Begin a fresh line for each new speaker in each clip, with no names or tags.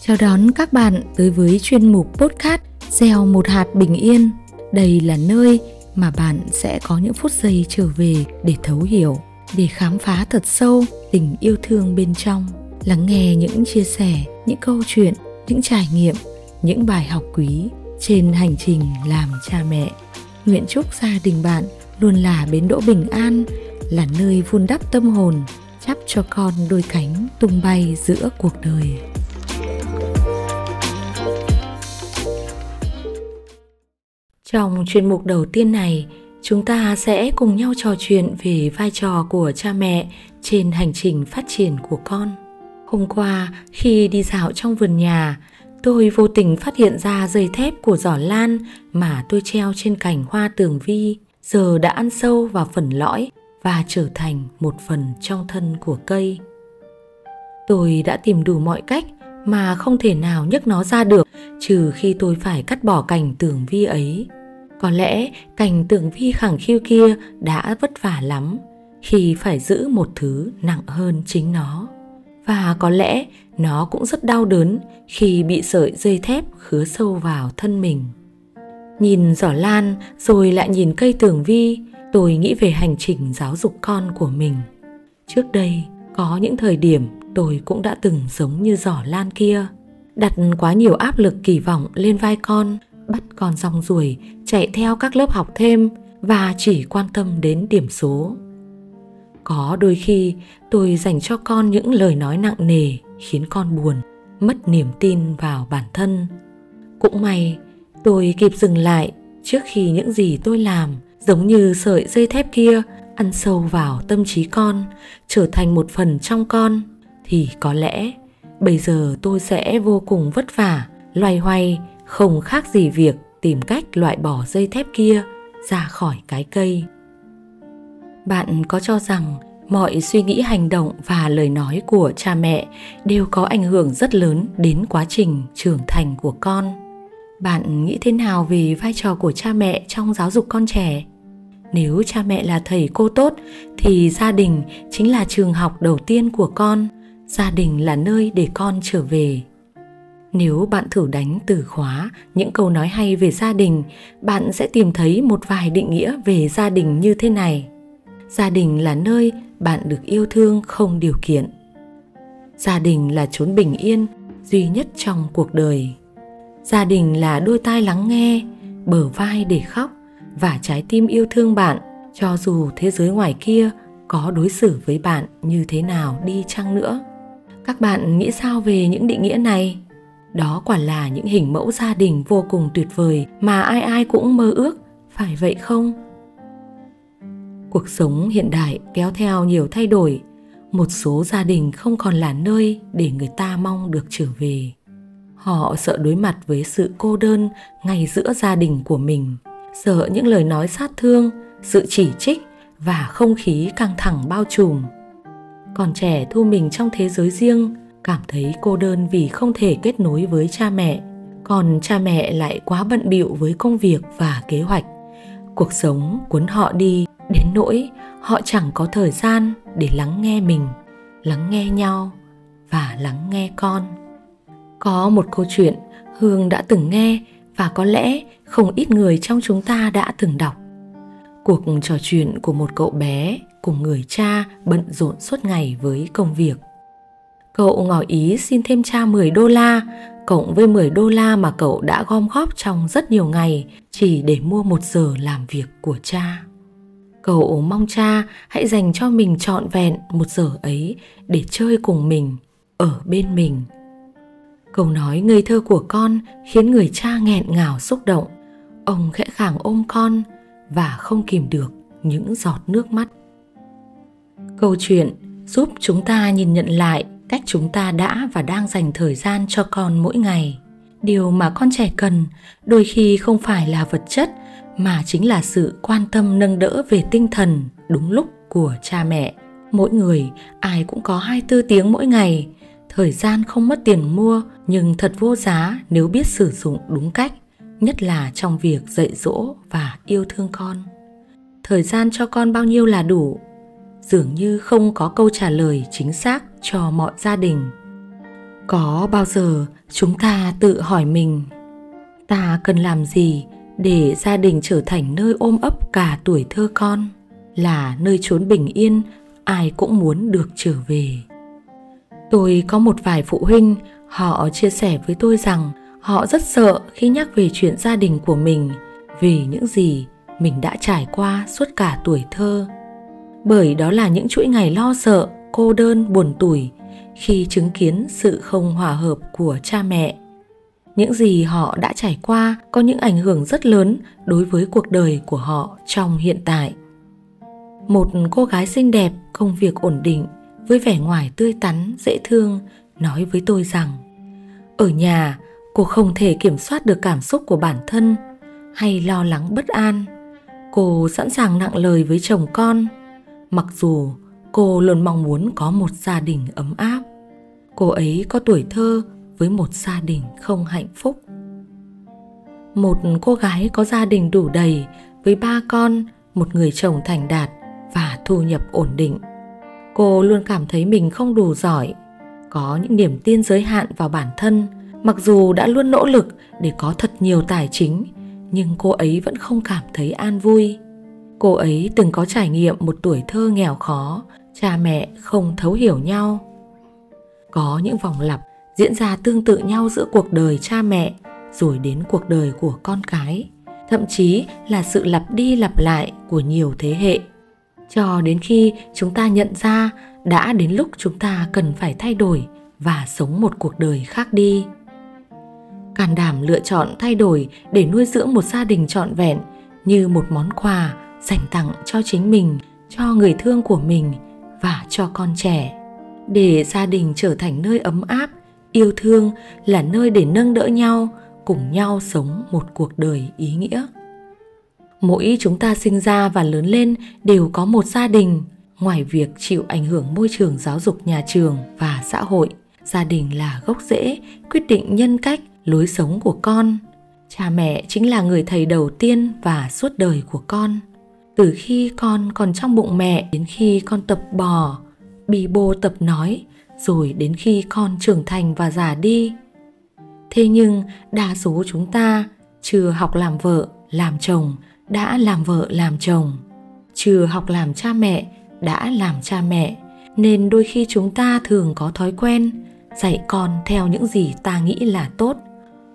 Chào đón các bạn tới với chuyên mục podcast Gieo một hạt bình yên. Đây là nơi mà bạn sẽ có những phút giây trở về để thấu hiểu, để khám phá thật sâu tình yêu thương bên trong, lắng nghe những chia sẻ, những câu chuyện, những trải nghiệm, những bài học quý trên hành trình làm cha mẹ. Nguyện chúc gia đình bạn luôn là bến đỗ bình an, là nơi vun đắp tâm hồn, chắp cho con đôi cánh tung bay giữa cuộc đời. Trong chuyên mục đầu tiên này, chúng ta sẽ cùng nhau trò chuyện về vai trò của cha mẹ trên hành trình phát triển của con. Hôm qua, khi đi dạo trong vườn nhà, tôi vô tình phát hiện ra dây thép của giỏ lan mà tôi treo trên cành hoa tường vi giờ đã ăn sâu vào phần lõi và trở thành một phần trong thân của cây. Tôi đã tìm đủ mọi cách mà không thể nào nhấc nó ra được trừ khi tôi phải cắt bỏ cành tường vi ấy. Có lẽ cành tường vi khẳng khiu kia đã vất vả lắm khi phải giữ một thứ nặng hơn chính nó. Và có lẽ nó cũng rất đau đớn khi bị sợi dây thép khứa sâu vào thân mình. Nhìn giỏ lan rồi lại nhìn cây tường vi, tôi nghĩ về hành trình giáo dục con của mình. Trước đây, có những thời điểm tôi cũng đã từng giống như giỏ lan kia, đặt quá nhiều áp lực kỳ vọng lên vai con, bắt con rong ruổi chạy theo các lớp học thêm và chỉ quan tâm đến điểm số. Có đôi khi tôi dành cho con những lời nói nặng nề khiến con buồn, mất niềm tin vào bản thân. Cũng may tôi kịp dừng lại trước khi những gì tôi làm giống như sợi dây thép kia ăn sâu vào tâm trí con, trở thành một phần trong con. Thì có lẽ bây giờ tôi sẽ vô cùng vất vả, loay hoay, không khác gì việc tìm cách loại bỏ dây thép kia ra khỏi cái cây. Bạn có cho rằng mọi suy nghĩ hành động và lời nói của cha mẹ đều có ảnh hưởng rất lớn đến quá trình trưởng thành của con? Bạn nghĩ thế nào về vai trò của cha mẹ trong giáo dục con trẻ? Nếu cha mẹ là thầy cô tốt, thì gia đình chính là trường học đầu tiên của con. Gia đình là nơi để con trở về. Nếu bạn thử đánh từ khóa những câu nói hay về gia đình, bạn sẽ tìm thấy một vài định nghĩa về gia đình như thế này. Gia đình là nơi bạn được yêu thương không điều kiện. Gia đình là chốn bình yên duy nhất trong cuộc đời. Gia đình là đôi tai lắng nghe, bờ vai để khóc và trái tim yêu thương bạn, cho dù thế giới ngoài kia có đối xử với bạn như thế nào đi chăng nữa. Các bạn nghĩ sao về những định nghĩa này? Đó quả là những hình mẫu gia đình vô cùng tuyệt vời mà ai ai cũng mơ ước, phải vậy không? Cuộc sống hiện đại kéo theo nhiều thay đổi, một số gia đình không còn là nơi để người ta mong được trở về. Họ sợ đối mặt với sự cô đơn ngay giữa gia đình của mình sợ những lời nói sát thương, sự chỉ trích và không khí căng thẳng bao trùm. Còn trẻ thu mình trong thế giới riêng, cảm thấy cô đơn vì không thể kết nối với cha mẹ. Còn cha mẹ lại quá bận bịu với công việc và kế hoạch. Cuộc sống cuốn họ đi, đến nỗi họ chẳng có thời gian để lắng nghe mình, lắng nghe nhau và lắng nghe con. Có một câu chuyện hương đã từng nghe và có lẽ không ít người trong chúng ta đã từng đọc. Cuộc trò chuyện của một cậu bé cùng người cha bận rộn suốt ngày với công việc. Cậu ngỏ ý xin thêm cha 10 đô la cộng với 10 đô la mà cậu đã gom góp trong rất nhiều ngày chỉ để mua một giờ làm việc của cha. Cậu mong cha hãy dành cho mình trọn vẹn một giờ ấy để chơi cùng mình, ở bên mình. Câu nói ngây thơ của con khiến người cha nghẹn ngào xúc động. Ông khẽ khàng ôm con và không kìm được những giọt nước mắt. Câu chuyện giúp chúng ta nhìn nhận lại cách chúng ta đã và đang dành thời gian cho con mỗi ngày. Điều mà con trẻ cần đôi khi không phải là vật chất mà chính là sự quan tâm nâng đỡ về tinh thần đúng lúc của cha mẹ. Mỗi người ai cũng có 24 tiếng mỗi ngày, thời gian không mất tiền mua, nhưng thật vô giá nếu biết sử dụng đúng cách, nhất là trong việc dạy dỗ và yêu thương con. Thời gian cho con bao nhiêu là đủ? Dường như không có câu trả lời chính xác cho mọi gia đình. Có bao giờ chúng ta tự hỏi mình, ta cần làm gì để gia đình trở thành nơi ôm ấp cả tuổi thơ con, là nơi trốn bình yên ai cũng muốn được trở về? Tôi có một vài phụ huynh, họ chia sẻ với tôi rằng họ rất sợ khi nhắc về chuyện gia đình của mình, vì những gì mình đã trải qua suốt cả tuổi thơ. Bởi đó là những chuỗi ngày lo sợ, cô đơn, buồn tủi khi chứng kiến sự không hòa hợp của cha mẹ. Những gì họ đã trải qua có những ảnh hưởng rất lớn đối với cuộc đời của họ trong hiện tại. Một cô gái xinh đẹp, công việc ổn định với vẻ ngoài tươi tắn, dễ thương, nói với tôi rằng, ở nhà, cô không thể kiểm soát được cảm xúc của bản thân hay lo lắng bất an. Cô sẵn sàng nặng lời với chồng con, mặc dù cô luôn mong muốn có một gia đình ấm áp. Cô ấy có tuổi thơ với một gia đình không hạnh phúc. Một cô gái có gia đình đủ đầy với ba con, một người chồng thành đạt và thu nhập ổn định cô luôn cảm thấy mình không đủ giỏi, có những niềm tin giới hạn vào bản thân. Mặc dù đã luôn nỗ lực để có thật nhiều tài chính, nhưng cô ấy vẫn không cảm thấy an vui. Cô ấy từng có trải nghiệm một tuổi thơ nghèo khó, cha mẹ không thấu hiểu nhau. Có những vòng lặp diễn ra tương tự nhau giữa cuộc đời cha mẹ rồi đến cuộc đời của con cái, thậm chí là sự lặp đi lặp lại của nhiều thế hệ cho đến khi chúng ta nhận ra đã đến lúc chúng ta cần phải thay đổi và sống một cuộc đời khác đi. Can đảm lựa chọn thay đổi để nuôi dưỡng một gia đình trọn vẹn như một món quà dành tặng cho chính mình, cho người thương của mình và cho con trẻ. Để gia đình trở thành nơi ấm áp, yêu thương là nơi để nâng đỡ nhau, cùng nhau sống một cuộc đời ý nghĩa mỗi chúng ta sinh ra và lớn lên đều có một gia đình. Ngoài việc chịu ảnh hưởng môi trường giáo dục nhà trường và xã hội, gia đình là gốc rễ, quyết định nhân cách, lối sống của con. Cha mẹ chính là người thầy đầu tiên và suốt đời của con. Từ khi con còn trong bụng mẹ đến khi con tập bò bì bô tập nói, rồi đến khi con trưởng thành và già đi. Thế nhưng đa số chúng ta chưa học làm vợ, làm chồng đã làm vợ làm chồng. Chưa học làm cha mẹ, đã làm cha mẹ. Nên đôi khi chúng ta thường có thói quen dạy con theo những gì ta nghĩ là tốt,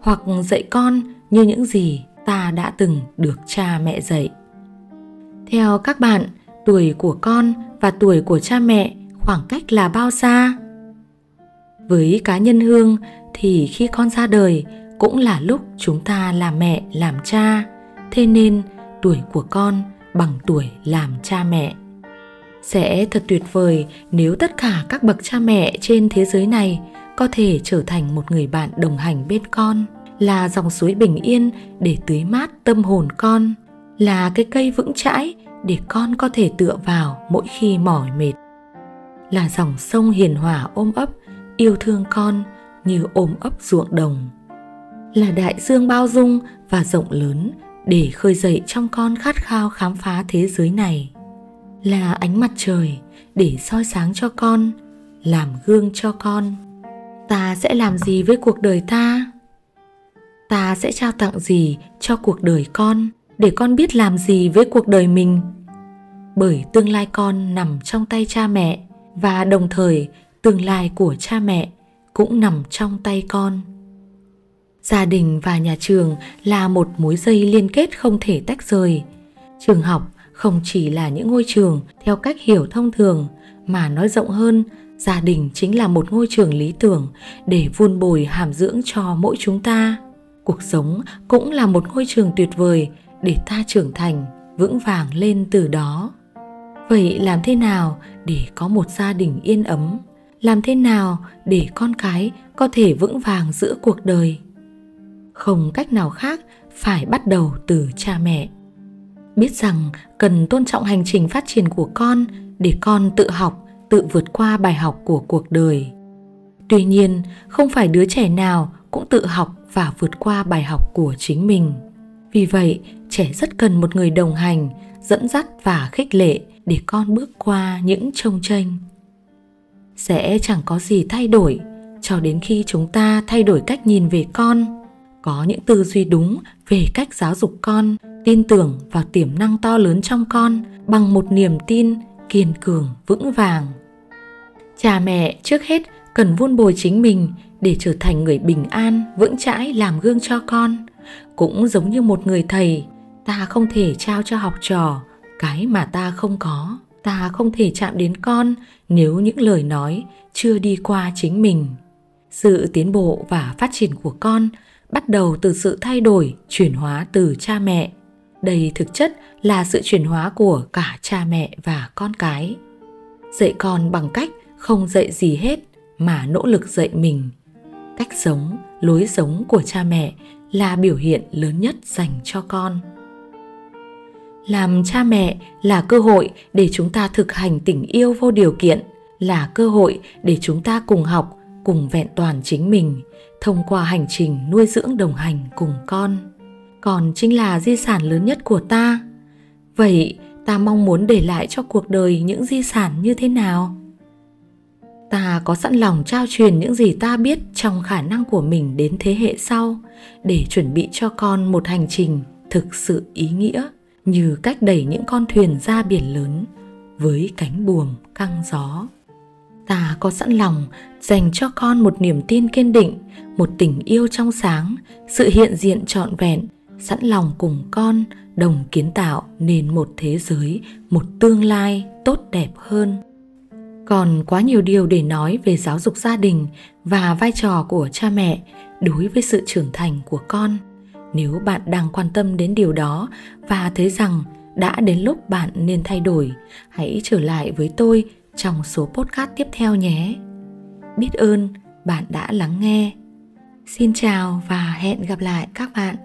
hoặc dạy con như những gì ta đã từng được cha mẹ dạy. Theo các bạn, tuổi của con và tuổi của cha mẹ khoảng cách là bao xa? Với cá nhân hương thì khi con ra đời cũng là lúc chúng ta làm mẹ, làm cha. Thế nên tuổi của con bằng tuổi làm cha mẹ. Sẽ thật tuyệt vời nếu tất cả các bậc cha mẹ trên thế giới này có thể trở thành một người bạn đồng hành bên con, là dòng suối bình yên để tưới mát tâm hồn con, là cái cây vững chãi để con có thể tựa vào mỗi khi mỏi mệt, là dòng sông hiền hòa ôm ấp, yêu thương con như ôm ấp ruộng đồng, là đại dương bao dung và rộng lớn để khơi dậy trong con khát khao khám phá thế giới này. Là ánh mặt trời để soi sáng cho con, làm gương cho con. Ta sẽ làm gì với cuộc đời ta? Ta sẽ trao tặng gì cho cuộc đời con để con biết làm gì với cuộc đời mình? Bởi tương lai con nằm trong tay cha mẹ và đồng thời tương lai của cha mẹ cũng nằm trong tay con gia đình và nhà trường là một mối dây liên kết không thể tách rời. Trường học không chỉ là những ngôi trường theo cách hiểu thông thường, mà nói rộng hơn, gia đình chính là một ngôi trường lý tưởng để vun bồi hàm dưỡng cho mỗi chúng ta. Cuộc sống cũng là một ngôi trường tuyệt vời để ta trưởng thành, vững vàng lên từ đó. Vậy làm thế nào để có một gia đình yên ấm? Làm thế nào để con cái có thể vững vàng giữa cuộc đời? Không cách nào khác phải bắt đầu từ cha mẹ. Biết rằng cần tôn trọng hành trình phát triển của con để con tự học, tự vượt qua bài học của cuộc đời. Tuy nhiên, không phải đứa trẻ nào cũng tự học và vượt qua bài học của chính mình. Vì vậy, trẻ rất cần một người đồng hành, dẫn dắt và khích lệ để con bước qua những trông tranh. Sẽ chẳng có gì thay đổi cho đến khi chúng ta thay đổi cách nhìn về con có những tư duy đúng về cách giáo dục con, tin tưởng vào tiềm năng to lớn trong con bằng một niềm tin kiên cường vững vàng. Cha mẹ trước hết cần vun bồi chính mình để trở thành người bình an, vững chãi, làm gương cho con. Cũng giống như một người thầy, ta không thể trao cho học trò cái mà ta không có. Ta không thể chạm đến con nếu những lời nói chưa đi qua chính mình. Sự tiến bộ và phát triển của con bắt đầu từ sự thay đổi, chuyển hóa từ cha mẹ. Đây thực chất là sự chuyển hóa của cả cha mẹ và con cái. Dạy con bằng cách không dạy gì hết mà nỗ lực dạy mình. Cách sống, lối sống của cha mẹ là biểu hiện lớn nhất dành cho con. Làm cha mẹ là cơ hội để chúng ta thực hành tình yêu vô điều kiện, là cơ hội để chúng ta cùng học, cùng vẹn toàn chính mình thông qua hành trình nuôi dưỡng đồng hành cùng con. Còn chính là di sản lớn nhất của ta. Vậy ta mong muốn để lại cho cuộc đời những di sản như thế nào? Ta có sẵn lòng trao truyền những gì ta biết trong khả năng của mình đến thế hệ sau để chuẩn bị cho con một hành trình thực sự ý nghĩa như cách đẩy những con thuyền ra biển lớn với cánh buồm căng gió ta có sẵn lòng dành cho con một niềm tin kiên định, một tình yêu trong sáng, sự hiện diện trọn vẹn, sẵn lòng cùng con đồng kiến tạo nên một thế giới, một tương lai tốt đẹp hơn. Còn quá nhiều điều để nói về giáo dục gia đình và vai trò của cha mẹ đối với sự trưởng thành của con. Nếu bạn đang quan tâm đến điều đó và thấy rằng đã đến lúc bạn nên thay đổi, hãy trở lại với tôi trong số podcast tiếp theo nhé. Biết ơn bạn đã lắng nghe. Xin chào và hẹn gặp lại các bạn.